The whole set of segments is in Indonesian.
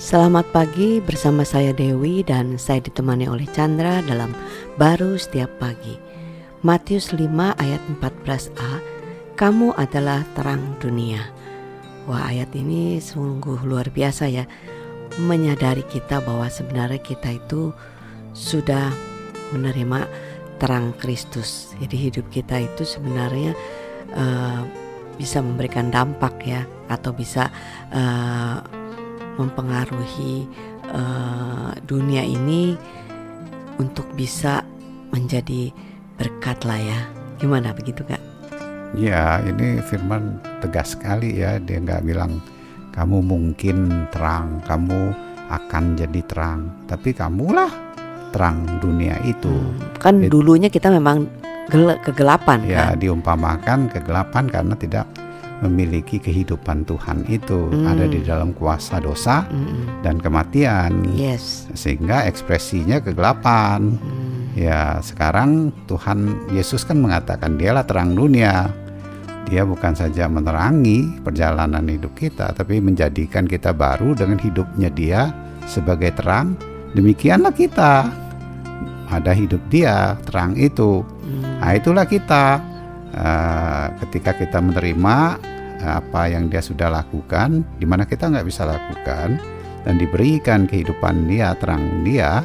Selamat pagi bersama saya Dewi dan saya ditemani oleh Chandra dalam Baru Setiap Pagi. Matius 5 ayat 14a, kamu adalah terang dunia. Wah ayat ini sungguh luar biasa ya, menyadari kita bahwa sebenarnya kita itu sudah menerima terang Kristus. Jadi hidup kita itu sebenarnya uh, bisa memberikan dampak ya, atau bisa uh, mempengaruhi uh, dunia ini untuk bisa menjadi berkat lah ya. Gimana begitu kak? Ya ini firman tegas sekali ya dia nggak bilang kamu mungkin terang, kamu akan jadi terang, tapi kamulah terang dunia itu. Hmm, kan It, dulunya kita memang gel kegelapan. Ya kan? diumpamakan kegelapan karena tidak memiliki kehidupan Tuhan itu mm. ada di dalam kuasa dosa mm. dan kematian. Yes. Sehingga ekspresinya kegelapan. Mm. Ya, sekarang Tuhan Yesus kan mengatakan dialah terang dunia. Dia bukan saja menerangi perjalanan hidup kita, tapi menjadikan kita baru dengan hidupnya Dia sebagai terang. Demikianlah kita. Ada hidup Dia, terang itu. Mm. Nah, itulah kita. Uh, ketika kita menerima apa yang dia sudah lakukan, di mana kita nggak bisa lakukan, dan diberikan kehidupan dia, terang dia,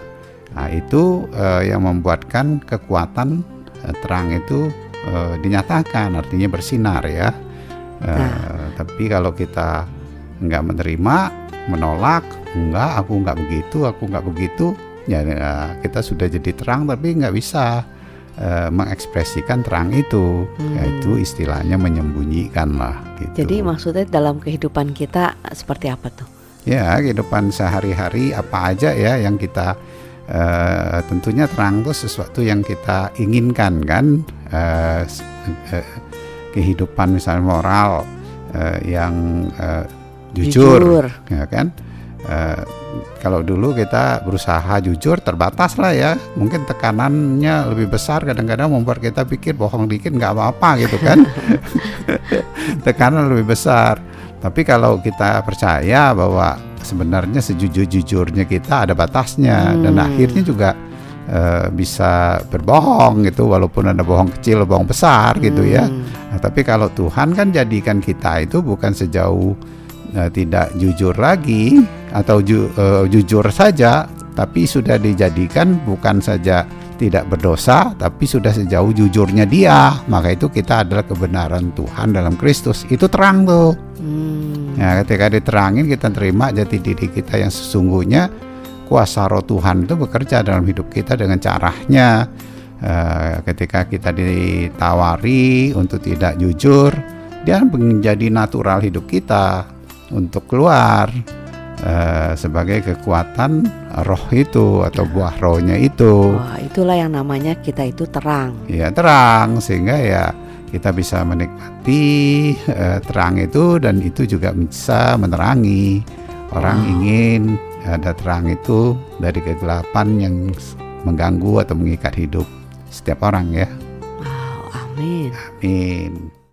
nah, itu uh, yang membuatkan kekuatan uh, terang itu uh, dinyatakan, artinya bersinar ya. Uh, nah. Tapi kalau kita nggak menerima, menolak, enggak, aku nggak begitu, aku nggak begitu, ya kita sudah jadi terang tapi nggak bisa uh, mengekspresikan terang itu, hmm. yaitu istilahnya menyembunyikan lah. Gitu. Jadi maksudnya dalam kehidupan kita seperti apa tuh? Ya kehidupan sehari-hari apa aja ya yang kita uh, tentunya terang itu sesuatu yang kita inginkan kan uh, uh, kehidupan misalnya moral uh, yang uh, jujur, jujur, ya kan Eh, kalau dulu kita berusaha jujur terbatas lah ya mungkin tekanannya lebih besar kadang-kadang membuat kita pikir bohong dikit nggak apa-apa gitu kan tekanan lebih besar tapi kalau kita percaya bahwa sebenarnya sejujur-jujurnya kita ada batasnya hmm. dan akhirnya juga uh, bisa berbohong gitu walaupun ada bohong kecil bohong besar gitu ya hmm. nah, tapi kalau Tuhan kan jadikan kita itu bukan sejauh uh, tidak jujur lagi atau ju, uh, jujur saja, tapi sudah dijadikan bukan saja tidak berdosa, tapi sudah sejauh jujurnya Dia. Maka itu kita adalah kebenaran Tuhan dalam Kristus. Itu terang tuh. Hmm. Ya, ketika diterangin kita terima jati diri kita yang sesungguhnya. Kuasa Roh Tuhan itu bekerja dalam hidup kita dengan caranya. Uh, ketika kita ditawari untuk tidak jujur, dia menjadi natural hidup kita untuk keluar uh, sebagai kekuatan roh itu atau buah rohnya itu. Oh, itulah yang namanya kita itu terang. Ya terang sehingga ya kita bisa menikmati uh, terang itu dan itu juga bisa menerangi orang wow. ingin ada terang itu dari kegelapan yang mengganggu atau mengikat hidup setiap orang ya. Wow, amin. Amin.